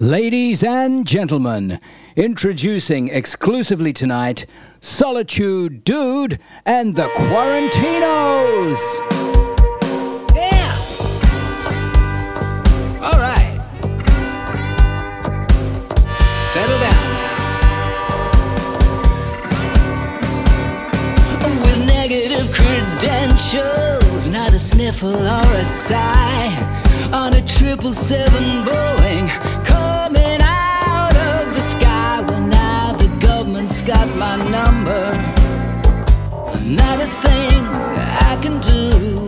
Ladies and gentlemen, introducing exclusively tonight Solitude Dude and the Quarantinos. Yeah! All right. Settle down. With negative credentials, not a sniffle or a sigh. On a 777 Boeing not a thing I can do.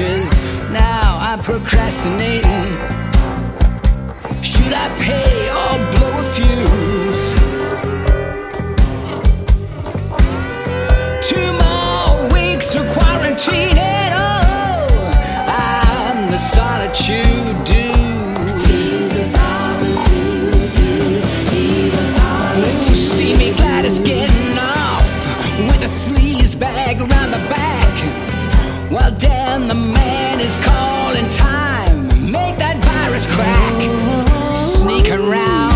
Now I'm procrastinating. Should I pay or blow a fuse? Two more weeks of quarantine, and oh, I'm the solitude. Well, then the man is calling time. Make that virus crack. Sneak around.